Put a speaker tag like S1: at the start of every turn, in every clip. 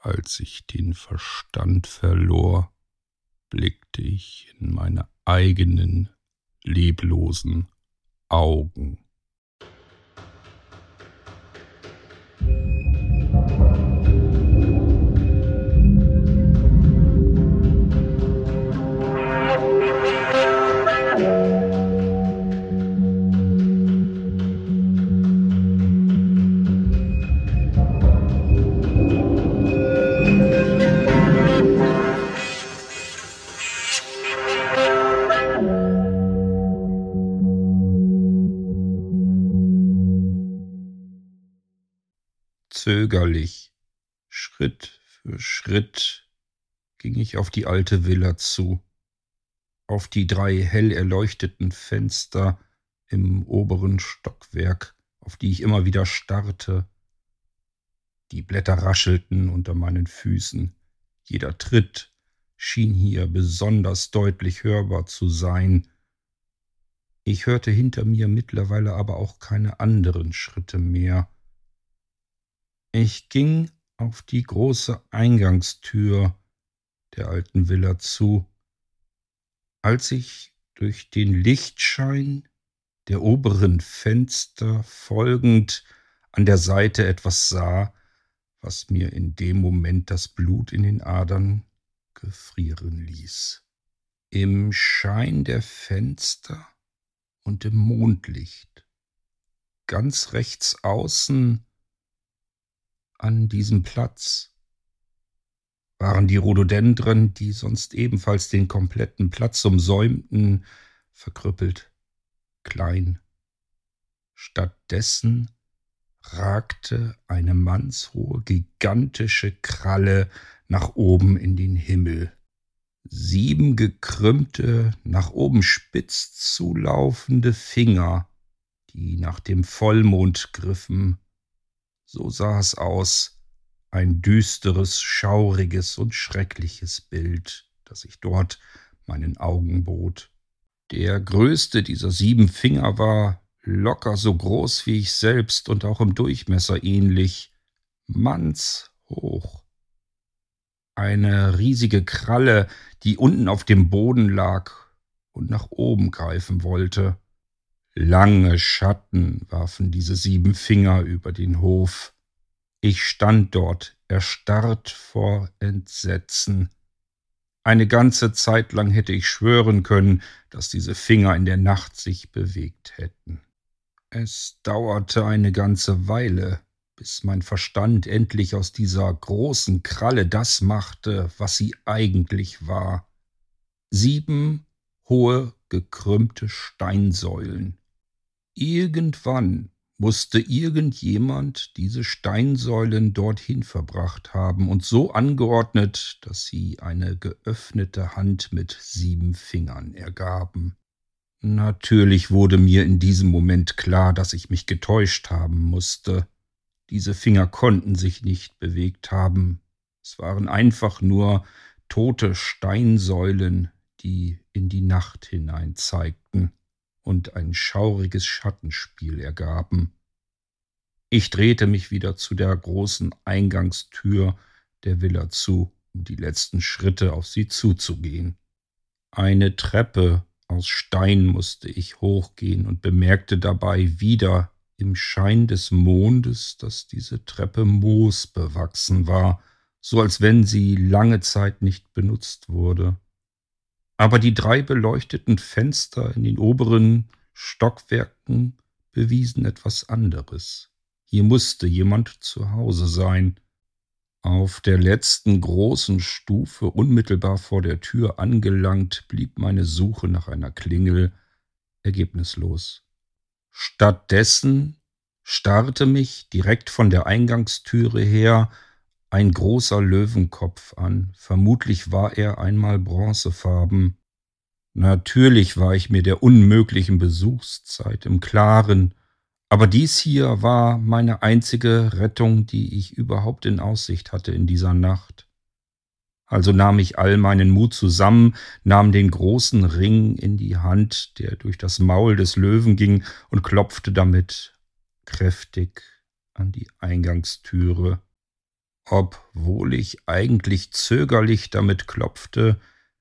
S1: als ich den Verstand verlor, blickte ich in meine eigenen leblosen Augen. Schritt ging ich auf die alte Villa zu, auf die drei hell erleuchteten Fenster im oberen Stockwerk, auf die ich immer wieder starrte. Die Blätter raschelten unter meinen Füßen, jeder Tritt schien hier besonders deutlich hörbar zu sein. Ich hörte hinter mir mittlerweile aber auch keine anderen Schritte mehr. Ich ging auf die große Eingangstür der alten Villa zu. Als ich durch den Lichtschein der oberen Fenster folgend an der Seite etwas sah, was mir in dem Moment das Blut in den Adern gefrieren ließ. Im Schein der Fenster und im Mondlicht, ganz rechts außen an diesem Platz waren die Rhododendren, die sonst ebenfalls den kompletten Platz umsäumten, verkrüppelt, klein. Stattdessen ragte eine mannshohe, gigantische Kralle nach oben in den Himmel. Sieben gekrümmte, nach oben spitz zulaufende Finger, die nach dem Vollmond griffen, so sah es aus, ein düsteres, schauriges und schreckliches Bild, das sich dort meinen Augen bot. Der größte dieser sieben Finger war locker so groß wie ich selbst und auch im Durchmesser ähnlich, mannshoch. Eine riesige Kralle, die unten auf dem Boden lag und nach oben greifen wollte. Lange Schatten warfen diese sieben Finger über den Hof. Ich stand dort, erstarrt vor Entsetzen. Eine ganze Zeit lang hätte ich schwören können, dass diese Finger in der Nacht sich bewegt hätten. Es dauerte eine ganze Weile, bis mein Verstand endlich aus dieser großen Kralle das machte, was sie eigentlich war. Sieben hohe, gekrümmte Steinsäulen, Irgendwann musste irgendjemand diese Steinsäulen dorthin verbracht haben und so angeordnet, dass sie eine geöffnete Hand mit sieben Fingern ergaben. Natürlich wurde mir in diesem Moment klar, dass ich mich getäuscht haben musste. Diese Finger konnten sich nicht bewegt haben. Es waren einfach nur tote Steinsäulen, die in die Nacht hinein zeigten und ein schauriges Schattenspiel ergaben. Ich drehte mich wieder zu der großen Eingangstür der Villa zu, um die letzten Schritte auf sie zuzugehen. Eine Treppe aus Stein musste ich hochgehen und bemerkte dabei wieder im Schein des Mondes, dass diese Treppe moosbewachsen war, so als wenn sie lange Zeit nicht benutzt wurde. Aber die drei beleuchteten Fenster in den oberen Stockwerken bewiesen etwas anderes. Hier musste jemand zu Hause sein. Auf der letzten großen Stufe, unmittelbar vor der Tür angelangt, blieb meine Suche nach einer Klingel ergebnislos. Stattdessen starrte mich direkt von der Eingangstüre her ein großer Löwenkopf an, vermutlich war er einmal bronzefarben. Natürlich war ich mir der unmöglichen Besuchszeit im Klaren, aber dies hier war meine einzige Rettung, die ich überhaupt in Aussicht hatte in dieser Nacht. Also nahm ich all meinen Mut zusammen, nahm den großen Ring in die Hand, der durch das Maul des Löwen ging, und klopfte damit kräftig an die Eingangstüre. Obwohl ich eigentlich zögerlich damit klopfte,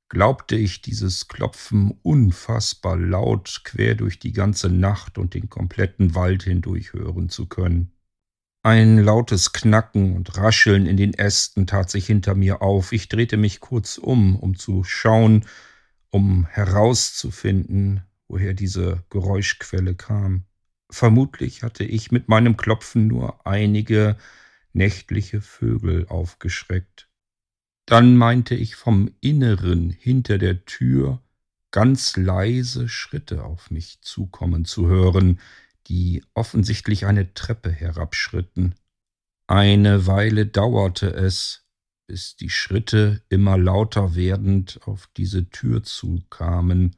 S1: glaubte ich dieses Klopfen unfassbar laut quer durch die ganze Nacht und den kompletten Wald hindurch hören zu können. Ein lautes Knacken und Rascheln in den Ästen tat sich hinter mir auf. Ich drehte mich kurz um, um zu schauen, um herauszufinden, woher diese Geräuschquelle kam. Vermutlich hatte ich mit meinem Klopfen nur einige nächtliche Vögel aufgeschreckt. Dann meinte ich vom Inneren hinter der Tür ganz leise Schritte auf mich zukommen zu hören, die offensichtlich eine Treppe herabschritten. Eine Weile dauerte es, bis die Schritte immer lauter werdend auf diese Tür zukamen,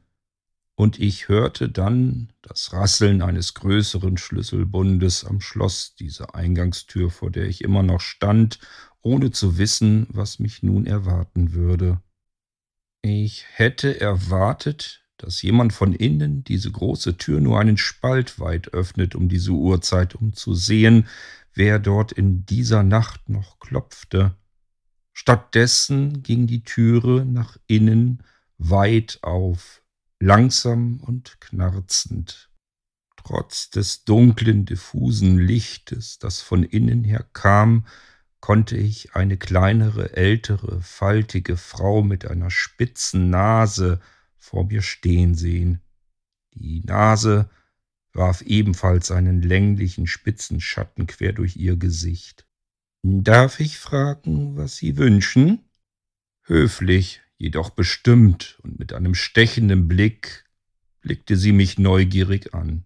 S1: und ich hörte dann das Rasseln eines größeren Schlüsselbundes am Schloss dieser Eingangstür, vor der ich immer noch stand, ohne zu wissen, was mich nun erwarten würde. Ich hätte erwartet, dass jemand von innen diese große Tür nur einen Spalt weit öffnet um diese Uhrzeit, um zu sehen, wer dort in dieser Nacht noch klopfte. Stattdessen ging die Türe nach innen weit auf, langsam und knarzend. Trotz des dunklen, diffusen Lichtes, das von innen her kam, konnte ich eine kleinere, ältere, faltige Frau mit einer spitzen Nase vor mir stehen sehen. Die Nase warf ebenfalls einen länglichen, spitzen Schatten quer durch ihr Gesicht. Darf ich fragen, was Sie wünschen? Höflich jedoch bestimmt und mit einem stechenden Blick blickte sie mich neugierig an.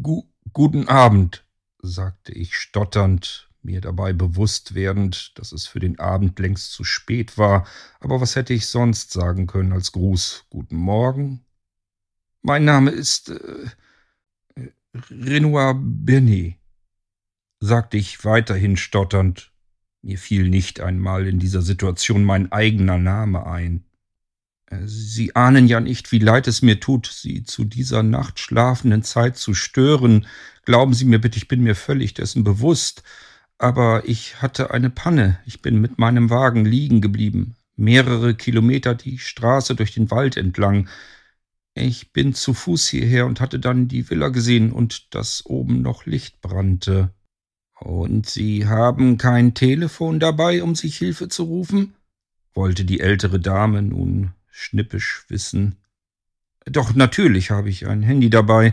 S1: Gu guten Abend, sagte ich stotternd, mir dabei bewusst werdend, dass es für den Abend längst zu spät war, aber was hätte ich sonst sagen können als Gruß? Guten Morgen? Mein Name ist äh, Renoir Bernet, sagte ich weiterhin stotternd mir fiel nicht einmal in dieser Situation mein eigener Name ein. Äh, Sie ahnen ja nicht, wie leid es mir tut, Sie zu dieser Nacht schlafenden Zeit zu stören. Glauben Sie mir bitte, ich bin mir völlig dessen bewusst. Aber ich hatte eine Panne. Ich bin mit meinem Wagen liegen geblieben. Mehrere Kilometer die Straße durch den Wald entlang. Ich bin zu Fuß hierher und hatte dann die Villa gesehen und dass oben noch Licht brannte. Und Sie haben kein Telefon dabei, um sich Hilfe zu rufen? wollte die ältere Dame nun schnippisch wissen. Doch natürlich habe ich ein Handy dabei.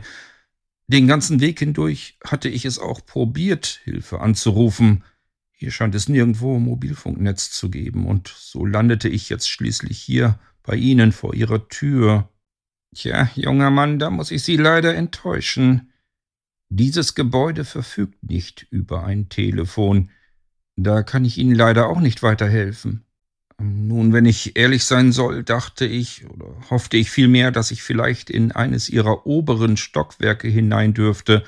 S1: Den ganzen Weg hindurch hatte ich es auch probiert, Hilfe anzurufen. Hier scheint es nirgendwo Mobilfunknetz zu geben, und so landete ich jetzt schließlich hier bei Ihnen vor Ihrer Tür. Tja, junger Mann, da muss ich Sie leider enttäuschen. Dieses Gebäude verfügt nicht über ein Telefon. Da kann ich Ihnen leider auch nicht weiterhelfen. Nun, wenn ich ehrlich sein soll, dachte ich oder hoffte ich vielmehr, dass ich vielleicht in eines Ihrer oberen Stockwerke hinein dürfte.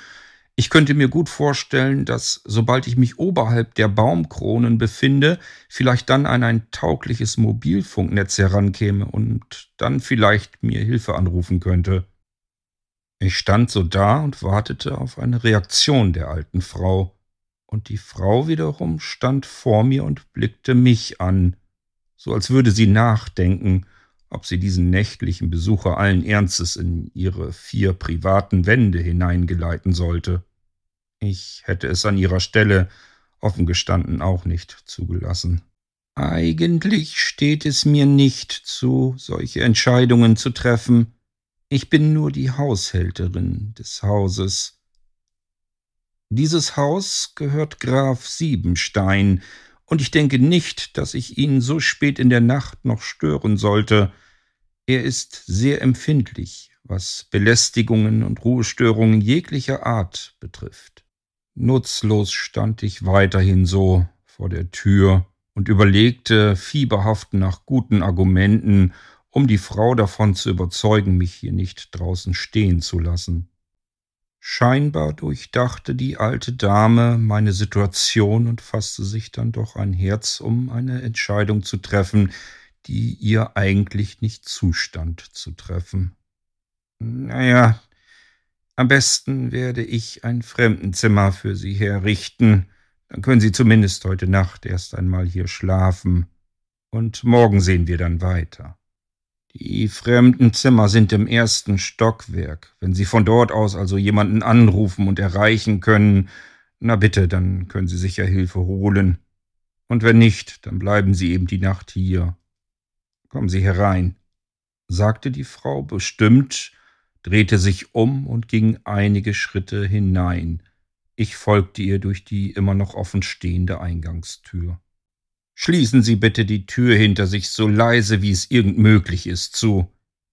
S1: Ich könnte mir gut vorstellen, dass sobald ich mich oberhalb der Baumkronen befinde, vielleicht dann an ein taugliches Mobilfunknetz herankäme und dann vielleicht mir Hilfe anrufen könnte. Ich stand so da und wartete auf eine Reaktion der alten Frau, und die Frau wiederum stand vor mir und blickte mich an, so als würde sie nachdenken, ob sie diesen nächtlichen Besucher allen Ernstes in ihre vier privaten Wände hineingeleiten sollte. Ich hätte es an ihrer Stelle offen gestanden auch nicht zugelassen. Eigentlich steht es mir nicht zu, solche Entscheidungen zu treffen, ich bin nur die Haushälterin des Hauses. Dieses Haus gehört Graf Siebenstein, und ich denke nicht, dass ich ihn so spät in der Nacht noch stören sollte. Er ist sehr empfindlich, was Belästigungen und Ruhestörungen jeglicher Art betrifft. Nutzlos stand ich weiterhin so vor der Tür und überlegte fieberhaft nach guten Argumenten, um die Frau davon zu überzeugen, mich hier nicht draußen stehen zu lassen. Scheinbar durchdachte die alte Dame meine Situation und fasste sich dann doch ein Herz, um eine Entscheidung zu treffen, die ihr eigentlich nicht zustand zu treffen. Naja, am besten werde ich ein Fremdenzimmer für Sie herrichten, Dann können Sie zumindest heute Nacht erst einmal hier schlafen, und morgen sehen wir dann weiter. Die fremden Zimmer sind im ersten Stockwerk. Wenn Sie von dort aus also jemanden anrufen und erreichen können, na bitte, dann können Sie sicher Hilfe holen. Und wenn nicht, dann bleiben Sie eben die Nacht hier. Kommen Sie herein, sagte die Frau bestimmt, drehte sich um und ging einige Schritte hinein. Ich folgte ihr durch die immer noch offen stehende Eingangstür. Schließen Sie bitte die Tür hinter sich so leise, wie es irgend möglich ist, zu.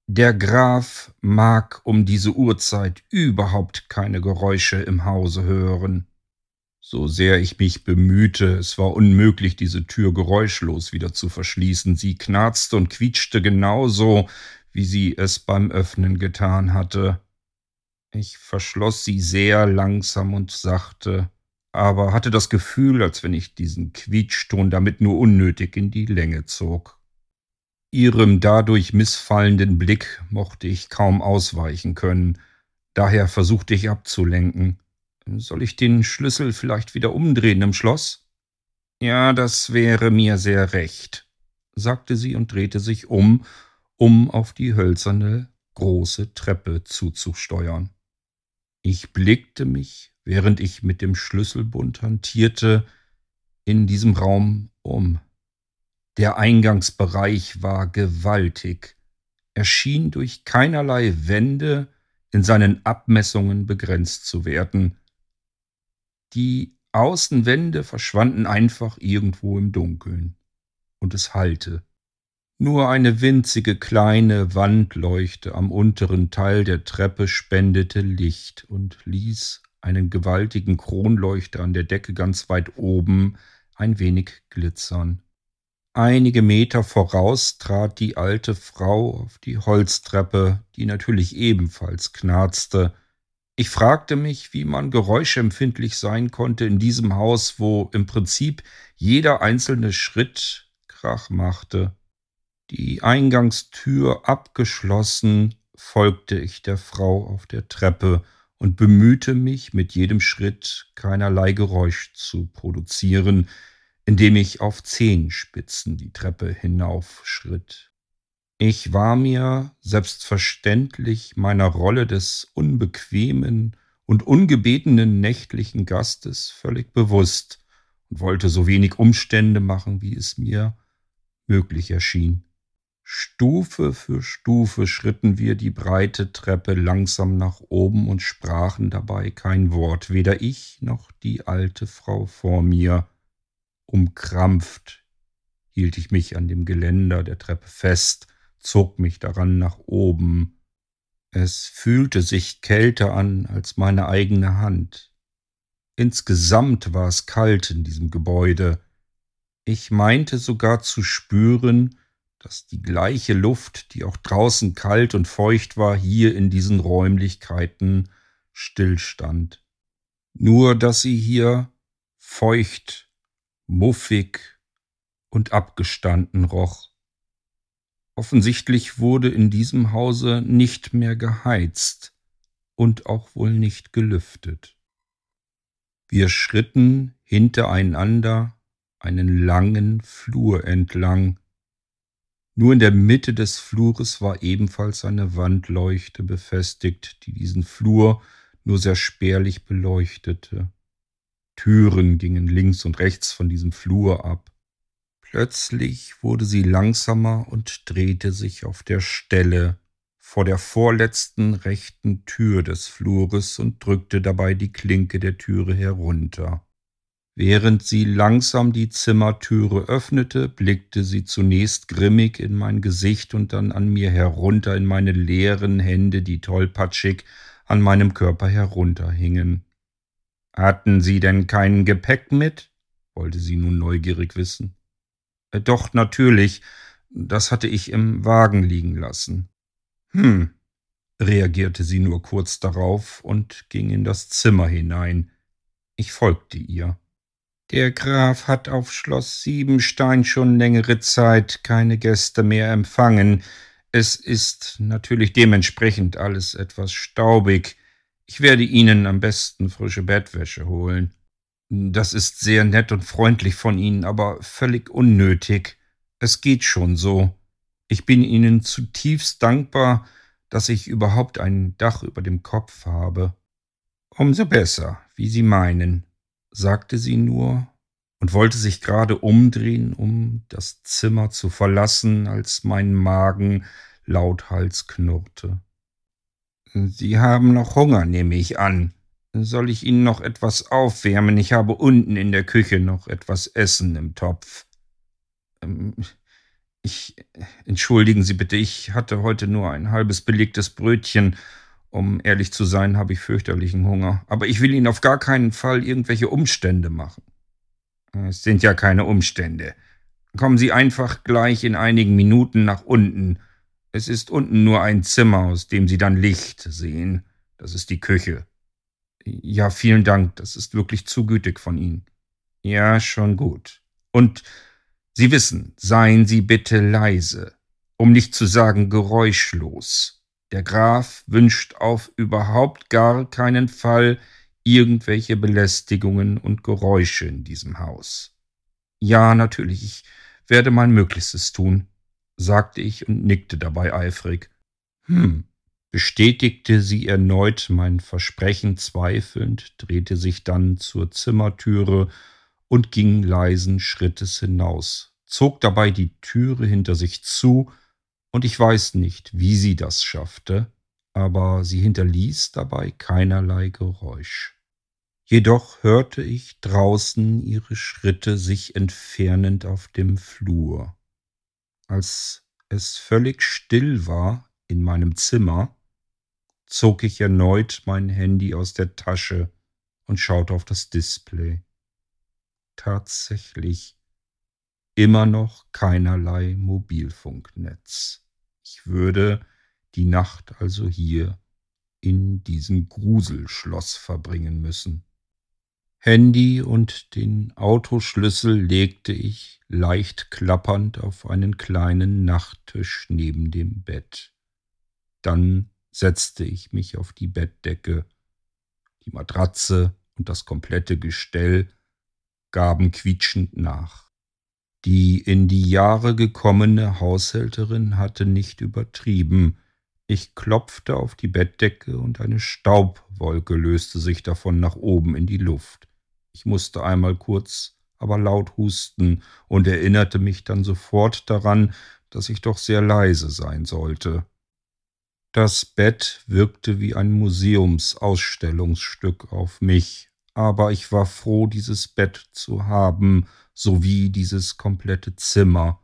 S1: Der Graf mag um diese Uhrzeit überhaupt keine Geräusche im Hause hören. So sehr ich mich bemühte, es war unmöglich, diese Tür geräuschlos wieder zu verschließen. Sie knarzte und quietschte genauso, wie sie es beim Öffnen getan hatte. Ich verschloss sie sehr langsam und sachte, aber hatte das Gefühl, als wenn ich diesen Quietschton damit nur unnötig in die Länge zog. Ihrem dadurch missfallenden Blick mochte ich kaum ausweichen können, daher versuchte ich abzulenken. Soll ich den Schlüssel vielleicht wieder umdrehen im Schloss? Ja, das wäre mir sehr recht, sagte sie und drehte sich um, um auf die hölzerne große Treppe zuzusteuern. Ich blickte mich, während ich mit dem Schlüsselbund hantierte, in diesem Raum um. Der Eingangsbereich war gewaltig. Er schien durch keinerlei Wände in seinen Abmessungen begrenzt zu werden. Die Außenwände verschwanden einfach irgendwo im Dunkeln. Und es hallte. Nur eine winzige kleine Wandleuchte am unteren Teil der Treppe spendete Licht und ließ einen gewaltigen Kronleuchter an der Decke ganz weit oben ein wenig glitzern. Einige Meter voraus trat die alte Frau auf die Holztreppe, die natürlich ebenfalls knarzte. Ich fragte mich, wie man geräuschempfindlich sein konnte in diesem Haus, wo im Prinzip jeder einzelne Schritt Krach machte. Die Eingangstür abgeschlossen, folgte ich der Frau auf der Treppe und bemühte mich mit jedem Schritt keinerlei Geräusch zu produzieren, indem ich auf Zehenspitzen die Treppe hinaufschritt. Ich war mir selbstverständlich meiner Rolle des unbequemen und ungebetenen nächtlichen Gastes völlig bewusst und wollte so wenig Umstände machen, wie es mir möglich erschien. Stufe für Stufe schritten wir die breite Treppe langsam nach oben und sprachen dabei kein Wort, weder ich noch die alte Frau vor mir. Umkrampft hielt ich mich an dem Geländer der Treppe fest, zog mich daran nach oben. Es fühlte sich kälter an als meine eigene Hand. Insgesamt war es kalt in diesem Gebäude. Ich meinte sogar zu spüren, dass die gleiche Luft, die auch draußen kalt und feucht war, hier in diesen Räumlichkeiten stillstand. Nur dass sie hier feucht, muffig und abgestanden roch. Offensichtlich wurde in diesem Hause nicht mehr geheizt und auch wohl nicht gelüftet. Wir schritten hintereinander einen langen Flur entlang, nur in der Mitte des Flures war ebenfalls eine Wandleuchte befestigt, die diesen Flur nur sehr spärlich beleuchtete. Türen gingen links und rechts von diesem Flur ab. Plötzlich wurde sie langsamer und drehte sich auf der Stelle vor der vorletzten rechten Tür des Flures und drückte dabei die Klinke der Türe herunter. Während sie langsam die Zimmertüre öffnete, blickte sie zunächst grimmig in mein Gesicht und dann an mir herunter in meine leeren Hände, die tollpatschig an meinem Körper herunterhingen. Hatten Sie denn kein Gepäck mit? wollte sie nun neugierig wissen. Äh, doch, natürlich, das hatte ich im Wagen liegen lassen. Hm, reagierte sie nur kurz darauf und ging in das Zimmer hinein. Ich folgte ihr. Der Graf hat auf Schloss Siebenstein schon längere Zeit keine Gäste mehr empfangen. Es ist natürlich dementsprechend alles etwas staubig. Ich werde Ihnen am besten frische Bettwäsche holen. Das ist sehr nett und freundlich von Ihnen, aber völlig unnötig. Es geht schon so. Ich bin Ihnen zutiefst dankbar, dass ich überhaupt ein Dach über dem Kopf habe. Umso besser, wie Sie meinen, sagte sie nur und wollte sich gerade umdrehen, um das Zimmer zu verlassen, als mein Magen lauthals knurrte. Sie haben noch Hunger, nehme ich an. Soll ich Ihnen noch etwas aufwärmen? Ich habe unten in der Küche noch etwas Essen im Topf. Ähm, ich entschuldigen Sie bitte, ich hatte heute nur ein halbes belegtes Brötchen. Um ehrlich zu sein, habe ich fürchterlichen Hunger. Aber ich will Ihnen auf gar keinen Fall irgendwelche Umstände machen. Es sind ja keine Umstände. Kommen Sie einfach gleich in einigen Minuten nach unten. Es ist unten nur ein Zimmer, aus dem Sie dann Licht sehen. Das ist die Küche. Ja, vielen Dank, das ist wirklich zu gütig von Ihnen. Ja, schon gut. Und Sie wissen, seien Sie bitte leise, um nicht zu sagen geräuschlos. Der Graf wünscht auf überhaupt gar keinen Fall irgendwelche Belästigungen und Geräusche in diesem Haus. Ja, natürlich, ich werde mein Möglichstes tun, sagte ich und nickte dabei eifrig. Hm, bestätigte sie erneut mein Versprechen zweifelnd, drehte sich dann zur Zimmertüre und ging leisen Schrittes hinaus, zog dabei die Türe hinter sich zu, und ich weiß nicht, wie sie das schaffte, aber sie hinterließ dabei keinerlei Geräusch. Jedoch hörte ich draußen ihre Schritte sich entfernend auf dem Flur. Als es völlig still war in meinem Zimmer, zog ich erneut mein Handy aus der Tasche und schaute auf das Display tatsächlich immer noch keinerlei Mobilfunknetz. Ich würde die Nacht also hier in diesem Gruselschloss verbringen müssen. Handy und den Autoschlüssel legte ich leicht klappernd auf einen kleinen Nachttisch neben dem Bett. Dann setzte ich mich auf die Bettdecke. Die Matratze und das komplette Gestell gaben quietschend nach. Die in die Jahre gekommene Haushälterin hatte nicht übertrieben. Ich klopfte auf die Bettdecke und eine Staubwolke löste sich davon nach oben in die Luft. Ich musste einmal kurz, aber laut husten und erinnerte mich dann sofort daran, dass ich doch sehr leise sein sollte. Das Bett wirkte wie ein Museumsausstellungsstück auf mich, aber ich war froh, dieses Bett zu haben, sowie dieses komplette Zimmer.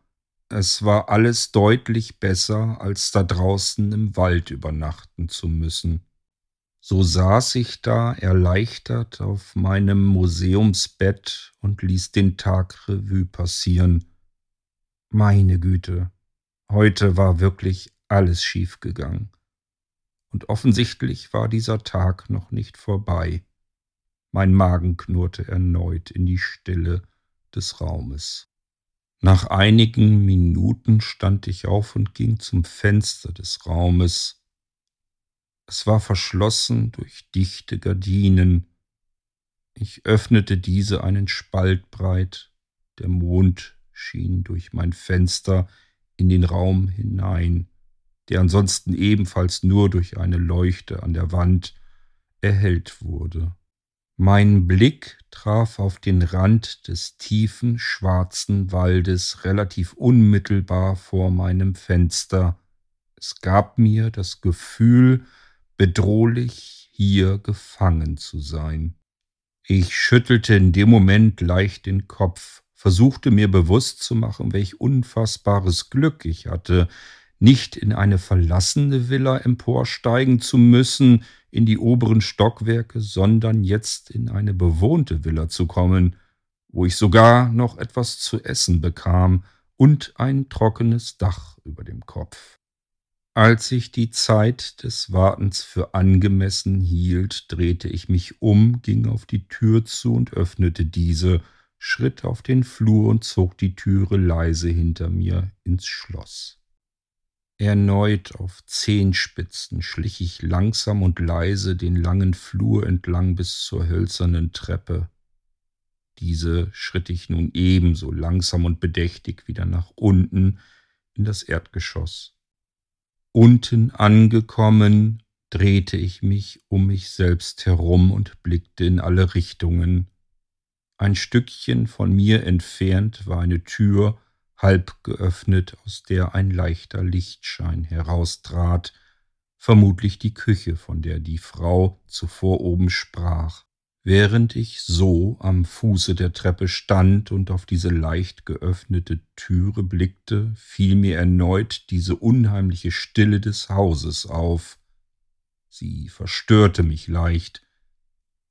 S1: Es war alles deutlich besser, als da draußen im Wald übernachten zu müssen. So saß ich da erleichtert auf meinem Museumsbett und ließ den Tag Revue passieren. Meine Güte, heute war wirklich alles schiefgegangen. Und offensichtlich war dieser Tag noch nicht vorbei. Mein Magen knurrte erneut in die Stille des Raumes. Nach einigen Minuten stand ich auf und ging zum Fenster des Raumes. Es war verschlossen durch dichte Gardinen. Ich öffnete diese einen Spalt breit. Der Mond schien durch mein Fenster in den Raum hinein, der ansonsten ebenfalls nur durch eine Leuchte an der Wand erhellt wurde. Mein Blick traf auf den Rand des tiefen, schwarzen Waldes relativ unmittelbar vor meinem Fenster. Es gab mir das Gefühl, bedrohlich hier gefangen zu sein. Ich schüttelte in dem Moment leicht den Kopf, versuchte mir bewusst zu machen, welch unfassbares Glück ich hatte, nicht in eine verlassene Villa emporsteigen zu müssen, in die oberen Stockwerke, sondern jetzt in eine bewohnte Villa zu kommen, wo ich sogar noch etwas zu essen bekam und ein trockenes Dach über dem Kopf. Als ich die Zeit des Wartens für angemessen hielt, drehte ich mich um, ging auf die Tür zu und öffnete diese, schritt auf den Flur und zog die Türe leise hinter mir ins Schloss. Erneut auf Zehenspitzen schlich ich langsam und leise den langen Flur entlang bis zur hölzernen Treppe. Diese schritt ich nun ebenso langsam und bedächtig wieder nach unten in das Erdgeschoss. Unten angekommen, drehte ich mich um mich selbst herum und blickte in alle Richtungen. Ein Stückchen von mir entfernt war eine Tür, halb geöffnet, aus der ein leichter Lichtschein heraustrat, vermutlich die Küche, von der die Frau zuvor oben sprach. Während ich so am Fuße der Treppe stand und auf diese leicht geöffnete Türe blickte, fiel mir erneut diese unheimliche Stille des Hauses auf. Sie verstörte mich leicht.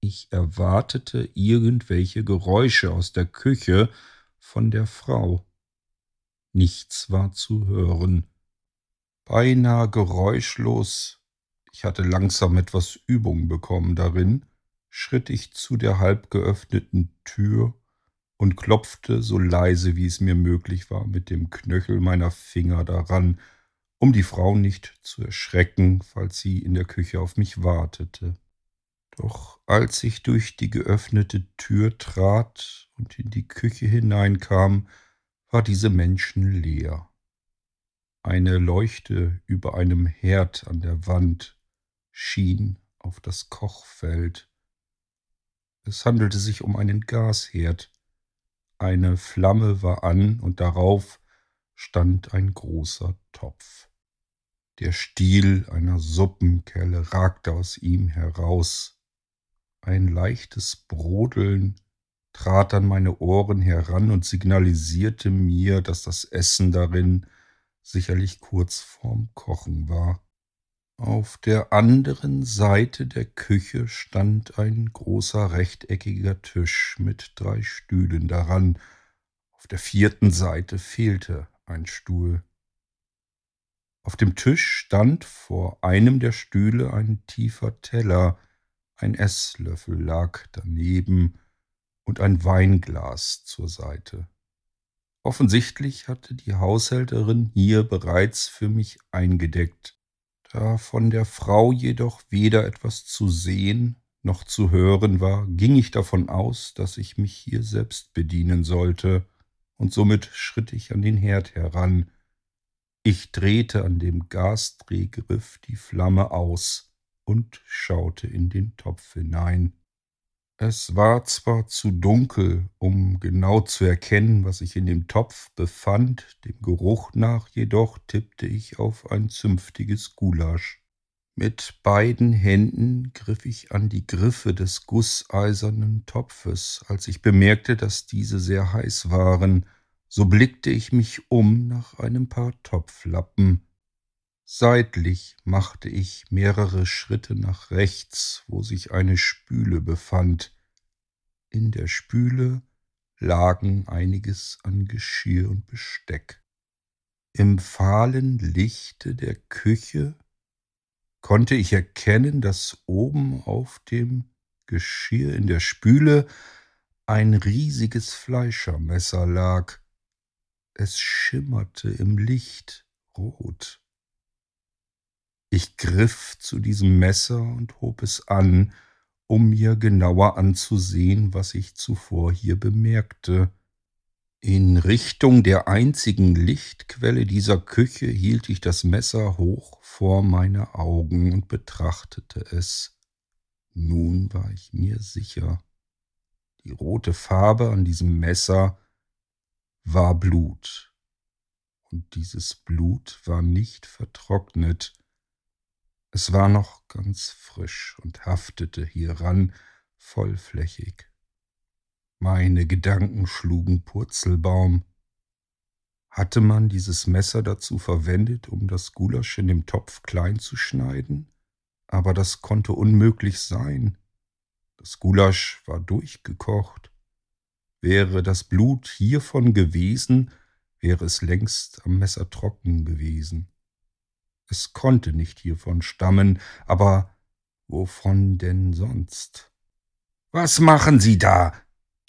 S1: Ich erwartete irgendwelche Geräusche aus der Küche von der Frau. Nichts war zu hören. Beinahe geräuschlos, ich hatte langsam etwas Übung bekommen darin, schritt ich zu der halb geöffneten Tür und klopfte so leise, wie es mir möglich war, mit dem Knöchel meiner Finger daran, um die Frau nicht zu erschrecken, falls sie in der Küche auf mich wartete. Doch als ich durch die geöffnete Tür trat und in die Küche hineinkam, war diese Menschen leer. Eine Leuchte über einem Herd an der Wand schien auf das Kochfeld, es handelte sich um einen Gasherd. Eine Flamme war an und darauf stand ein großer Topf. Der Stiel einer Suppenkelle ragte aus ihm heraus. Ein leichtes Brodeln trat an meine Ohren heran und signalisierte mir, dass das Essen darin sicherlich kurz vorm Kochen war. Auf der anderen Seite der Küche stand ein großer rechteckiger Tisch mit drei Stühlen daran. Auf der vierten Seite fehlte ein Stuhl. Auf dem Tisch stand vor einem der Stühle ein tiefer Teller, ein Esslöffel lag daneben und ein Weinglas zur Seite. Offensichtlich hatte die Haushälterin hier bereits für mich eingedeckt. Da von der Frau jedoch weder etwas zu sehen noch zu hören war, ging ich davon aus, dass ich mich hier selbst bedienen sollte, und somit schritt ich an den Herd heran. Ich drehte an dem Gasdrehgriff die Flamme aus und schaute in den Topf hinein. Es war zwar zu dunkel, um genau zu erkennen, was sich in dem Topf befand, dem Geruch nach jedoch tippte ich auf ein zünftiges Gulasch. Mit beiden Händen griff ich an die Griffe des gusseisernen Topfes, als ich bemerkte, dass diese sehr heiß waren, so blickte ich mich um nach einem paar Topflappen. Seitlich machte ich mehrere Schritte nach rechts, wo sich eine Spüle befand. In der Spüle lagen einiges an Geschirr und Besteck. Im fahlen Lichte der Küche konnte ich erkennen, dass oben auf dem Geschirr in der Spüle ein riesiges Fleischermesser lag. Es schimmerte im Licht rot. Ich griff zu diesem Messer und hob es an, um mir genauer anzusehen, was ich zuvor hier bemerkte. In Richtung der einzigen Lichtquelle dieser Küche hielt ich das Messer hoch vor meine Augen und betrachtete es. Nun war ich mir sicher. Die rote Farbe an diesem Messer war Blut. Und dieses Blut war nicht vertrocknet, es war noch ganz frisch und haftete hieran vollflächig. Meine Gedanken schlugen Purzelbaum. Hatte man dieses Messer dazu verwendet, um das Gulasch in dem Topf klein zu schneiden? Aber das konnte unmöglich sein. Das Gulasch war durchgekocht. Wäre das Blut hiervon gewesen, wäre es längst am Messer trocken gewesen. Es konnte nicht hiervon stammen, aber wovon denn sonst? Was machen Sie da?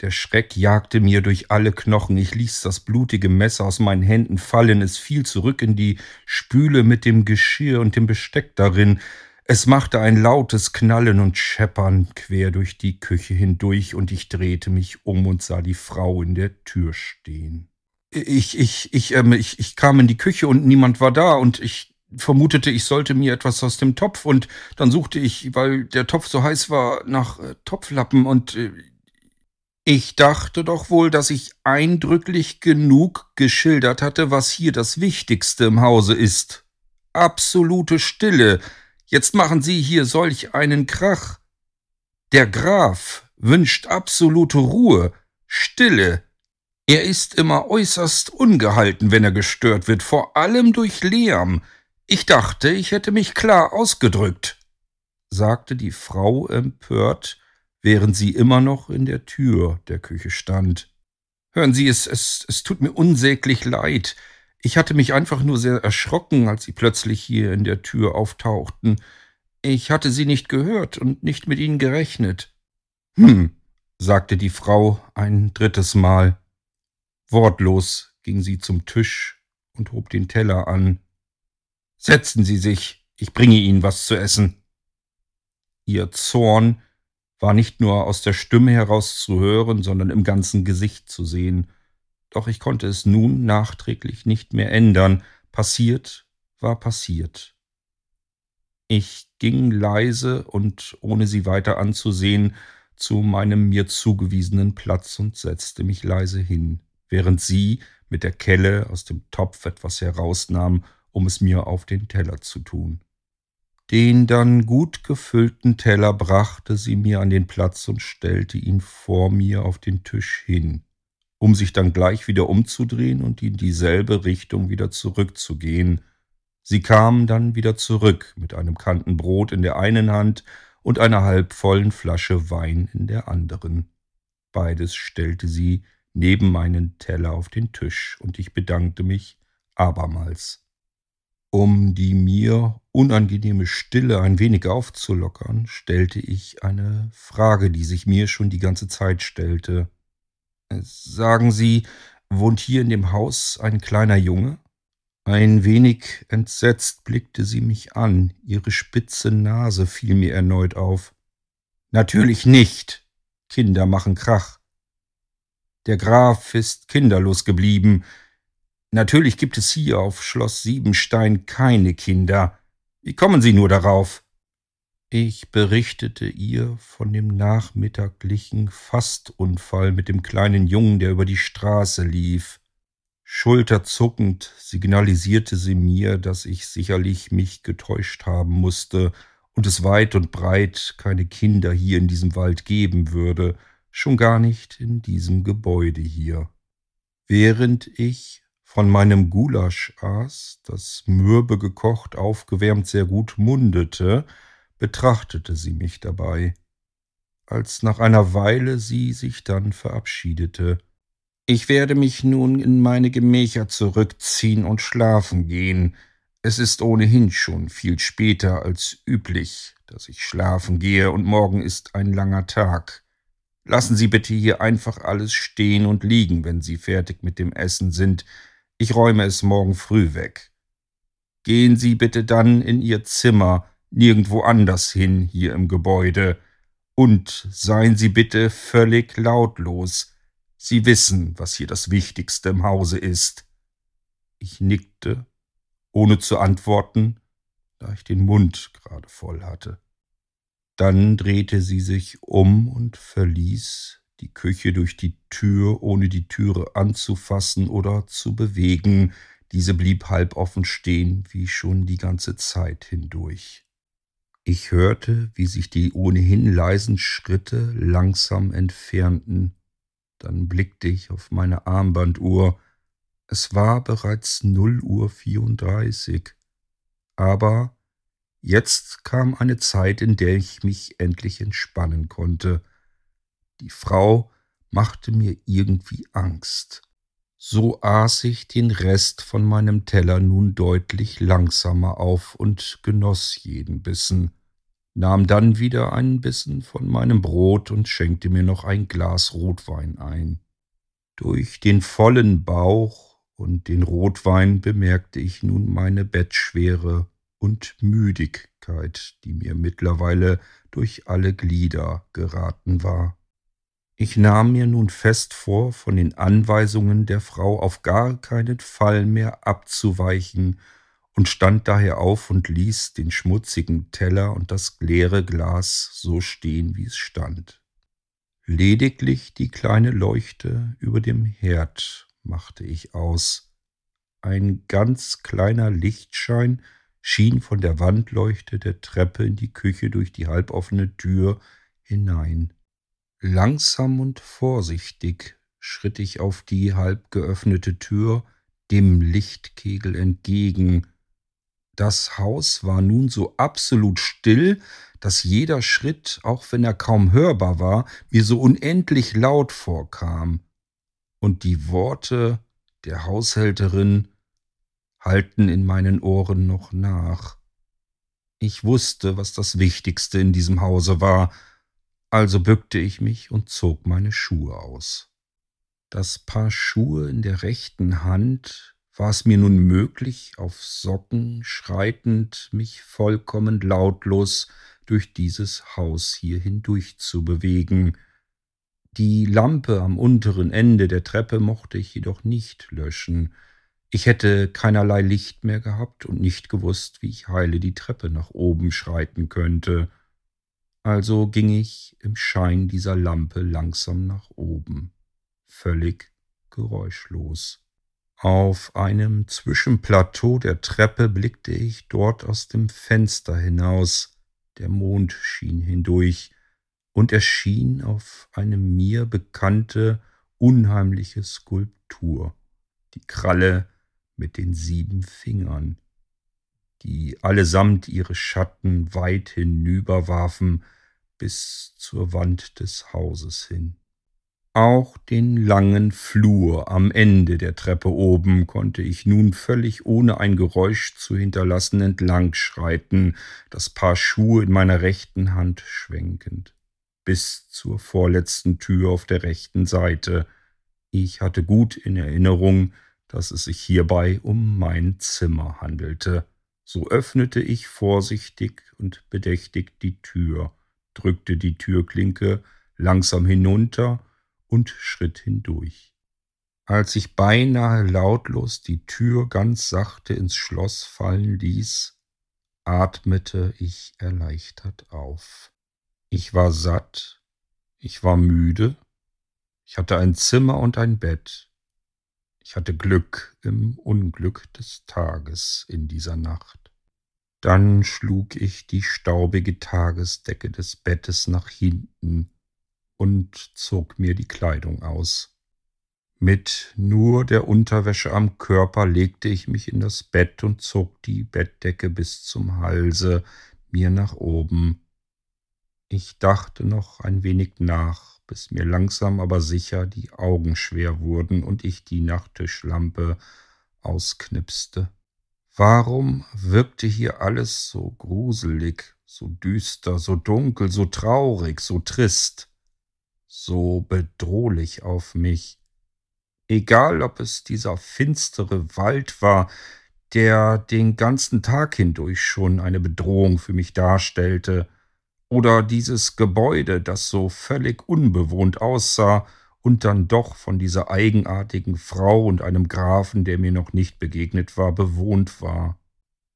S1: Der Schreck jagte mir durch alle Knochen. Ich ließ das blutige Messer aus meinen Händen fallen. Es fiel zurück in die Spüle mit dem Geschirr und dem Besteck darin. Es machte ein lautes Knallen und Scheppern quer durch die Küche hindurch, und ich drehte mich um und sah die Frau in der Tür stehen. Ich, ich, ich, ähm, ich, ich kam in die Küche und niemand war da, und ich vermutete, ich sollte mir etwas aus dem Topf, und dann suchte ich, weil der Topf so heiß war, nach äh, Topflappen, und äh, ich dachte doch wohl, dass ich eindrücklich genug geschildert hatte, was hier das Wichtigste im Hause ist. Absolute Stille, Jetzt machen Sie hier solch einen Krach. Der Graf wünscht absolute Ruhe, Stille. Er ist immer äußerst ungehalten, wenn er gestört wird, vor allem durch Lärm. Ich dachte, ich hätte mich klar ausgedrückt, sagte die Frau empört, während sie immer noch in der Tür der Küche stand. Hören Sie, es, es, es tut mir unsäglich leid. Ich hatte mich einfach nur sehr erschrocken, als Sie plötzlich hier in der Tür auftauchten. Ich hatte Sie nicht gehört und nicht mit Ihnen gerechnet. Hm, sagte die Frau ein drittes Mal. Wortlos ging sie zum Tisch und hob den Teller an. Setzen Sie sich, ich bringe Ihnen was zu essen. Ihr Zorn war nicht nur aus der Stimme heraus zu hören, sondern im ganzen Gesicht zu sehen doch ich konnte es nun nachträglich nicht mehr ändern. Passiert war passiert. Ich ging leise und ohne sie weiter anzusehen zu meinem mir zugewiesenen Platz und setzte mich leise hin, während sie mit der Kelle aus dem Topf etwas herausnahm, um es mir auf den Teller zu tun. Den dann gut gefüllten Teller brachte sie mir an den Platz und stellte ihn vor mir auf den Tisch hin um sich dann gleich wieder umzudrehen und in dieselbe Richtung wieder zurückzugehen. Sie kam dann wieder zurück mit einem Kanten Brot in der einen Hand und einer halbvollen Flasche Wein in der anderen. Beides stellte sie neben meinen Teller auf den Tisch, und ich bedankte mich abermals. Um die mir unangenehme Stille ein wenig aufzulockern, stellte ich eine Frage, die sich mir schon die ganze Zeit stellte. Sagen Sie, wohnt hier in dem Haus ein kleiner Junge? Ein wenig entsetzt blickte sie mich an, ihre spitze Nase fiel mir erneut auf. Natürlich nicht. Kinder machen Krach. Der Graf ist kinderlos geblieben. Natürlich gibt es hier auf Schloss Siebenstein keine Kinder. Wie kommen Sie nur darauf? Ich berichtete ihr von dem nachmittaglichen Fastunfall mit dem kleinen Jungen, der über die Straße lief. Schulterzuckend signalisierte sie mir, dass ich sicherlich mich getäuscht haben musste und es weit und breit keine Kinder hier in diesem Wald geben würde, schon gar nicht in diesem Gebäude hier. Während ich von meinem Gulasch aß, das mürbe gekocht, aufgewärmt sehr gut mundete, betrachtete sie mich dabei, als nach einer Weile sie sich dann verabschiedete. Ich werde mich nun in meine Gemächer zurückziehen und schlafen gehen. Es ist ohnehin schon viel später als üblich, dass ich schlafen gehe, und morgen ist ein langer Tag. Lassen Sie bitte hier einfach alles stehen und liegen, wenn Sie fertig mit dem Essen sind. Ich räume es morgen früh weg. Gehen Sie bitte dann in Ihr Zimmer, nirgendwo anders hin hier im Gebäude. Und seien Sie bitte völlig lautlos. Sie wissen, was hier das Wichtigste im Hause ist. Ich nickte, ohne zu antworten, da ich den Mund gerade voll hatte. Dann drehte sie sich um und verließ die Küche durch die Tür, ohne die Türe anzufassen oder zu bewegen. Diese blieb halb offen stehen, wie schon die ganze Zeit hindurch. Ich hörte, wie sich die ohnehin leisen Schritte langsam entfernten. Dann blickte ich auf meine Armbanduhr. Es war bereits null Uhr vierunddreißig. Aber jetzt kam eine Zeit, in der ich mich endlich entspannen konnte. Die Frau machte mir irgendwie Angst. So aß ich den Rest von meinem Teller nun deutlich langsamer auf und genoss jeden Bissen nahm dann wieder einen Bissen von meinem Brot und schenkte mir noch ein Glas Rotwein ein. Durch den vollen Bauch und den Rotwein bemerkte ich nun meine Bettschwere und Müdigkeit, die mir mittlerweile durch alle Glieder geraten war. Ich nahm mir nun fest vor, von den Anweisungen der Frau auf gar keinen Fall mehr abzuweichen und stand daher auf und ließ den schmutzigen Teller und das leere Glas so stehen, wie es stand. Lediglich die kleine Leuchte über dem Herd machte ich aus. Ein ganz kleiner Lichtschein schien von der Wandleuchte der Treppe in die Küche durch die halboffene Tür hinein. Langsam und vorsichtig schritt ich auf die halb geöffnete Tür dem Lichtkegel entgegen. Das Haus war nun so absolut still, dass jeder Schritt, auch wenn er kaum hörbar war, mir so unendlich laut vorkam. Und die Worte der Haushälterin halten in meinen Ohren noch nach. Ich wusste, was das Wichtigste in diesem Hause war, also bückte ich mich und zog meine Schuhe aus. Das Paar Schuhe in der rechten Hand war es mir nun möglich, auf Socken schreitend mich vollkommen lautlos durch dieses Haus hier hindurch zu bewegen. Die Lampe am unteren Ende der Treppe mochte ich jedoch nicht löschen. Ich hätte keinerlei Licht mehr gehabt und nicht gewusst, wie ich heile die Treppe nach oben schreiten könnte. Also ging ich im Schein dieser Lampe langsam nach oben, völlig geräuschlos. Auf einem Zwischenplateau der Treppe blickte ich dort aus dem Fenster hinaus, der Mond schien hindurch, und erschien auf eine mir bekannte, unheimliche Skulptur, die Kralle mit den sieben Fingern, die allesamt ihre Schatten weit hinüberwarfen, bis zur Wand des Hauses hin. Auch den langen Flur am Ende der Treppe oben konnte ich nun völlig ohne ein Geräusch zu hinterlassen entlang schreiten, das Paar Schuhe in meiner rechten Hand schwenkend, bis zur vorletzten Tür auf der rechten Seite. Ich hatte gut in Erinnerung, dass es sich hierbei um mein Zimmer handelte. So öffnete ich vorsichtig und bedächtig die Tür drückte die Türklinke langsam hinunter und schritt hindurch. Als ich beinahe lautlos die Tür ganz sachte ins Schloss fallen ließ, atmete ich erleichtert auf. Ich war satt, ich war müde, ich hatte ein Zimmer und ein Bett, ich hatte Glück im Unglück des Tages in dieser Nacht. Dann schlug ich die staubige Tagesdecke des Bettes nach hinten und zog mir die Kleidung aus. Mit nur der Unterwäsche am Körper legte ich mich in das Bett und zog die Bettdecke bis zum Halse mir nach oben. Ich dachte noch ein wenig nach, bis mir langsam aber sicher die Augen schwer wurden und ich die Nachttischlampe ausknipste. Warum wirkte hier alles so gruselig, so düster, so dunkel, so traurig, so trist, so bedrohlich auf mich? Egal, ob es dieser finstere Wald war, der den ganzen Tag hindurch schon eine Bedrohung für mich darstellte, oder dieses Gebäude, das so völlig unbewohnt aussah und dann doch von dieser eigenartigen Frau und einem Grafen, der mir noch nicht begegnet war, bewohnt war.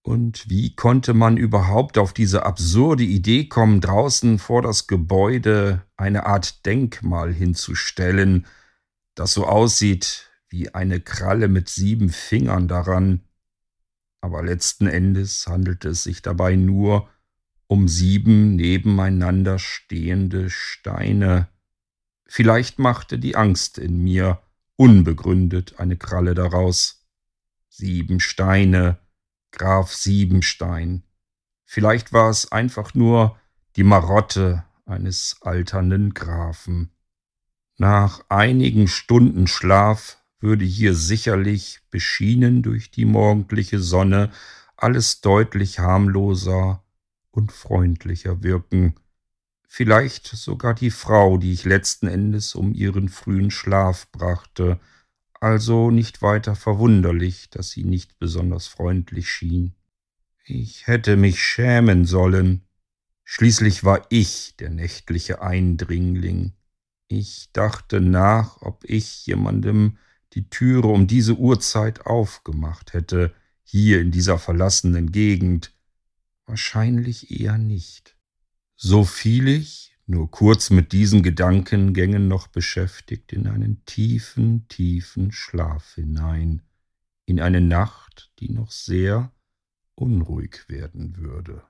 S1: Und wie konnte man überhaupt auf diese absurde Idee kommen, draußen vor das Gebäude eine Art Denkmal hinzustellen, das so aussieht wie eine Kralle mit sieben Fingern daran? Aber letzten Endes handelte es sich dabei nur um sieben nebeneinander stehende Steine, Vielleicht machte die Angst in mir unbegründet eine Kralle daraus. Sieben Steine, Graf Siebenstein. Vielleicht war es einfach nur die Marotte eines alternden Grafen. Nach einigen Stunden Schlaf würde hier sicherlich, beschienen durch die morgendliche Sonne, alles deutlich harmloser und freundlicher wirken, vielleicht sogar die Frau, die ich letzten Endes um ihren frühen Schlaf brachte, also nicht weiter verwunderlich, dass sie nicht besonders freundlich schien. Ich hätte mich schämen sollen. Schließlich war ich der nächtliche Eindringling. Ich dachte nach, ob ich jemandem die Türe um diese Uhrzeit aufgemacht hätte, hier in dieser verlassenen Gegend. Wahrscheinlich eher nicht. So fiel ich, nur kurz mit diesen Gedankengängen noch beschäftigt, in einen tiefen, tiefen Schlaf hinein, in eine Nacht, die noch sehr unruhig werden würde.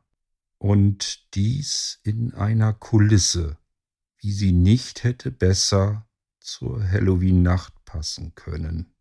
S1: Und dies in einer Kulisse, wie sie nicht hätte besser zur Halloween-Nacht passen können.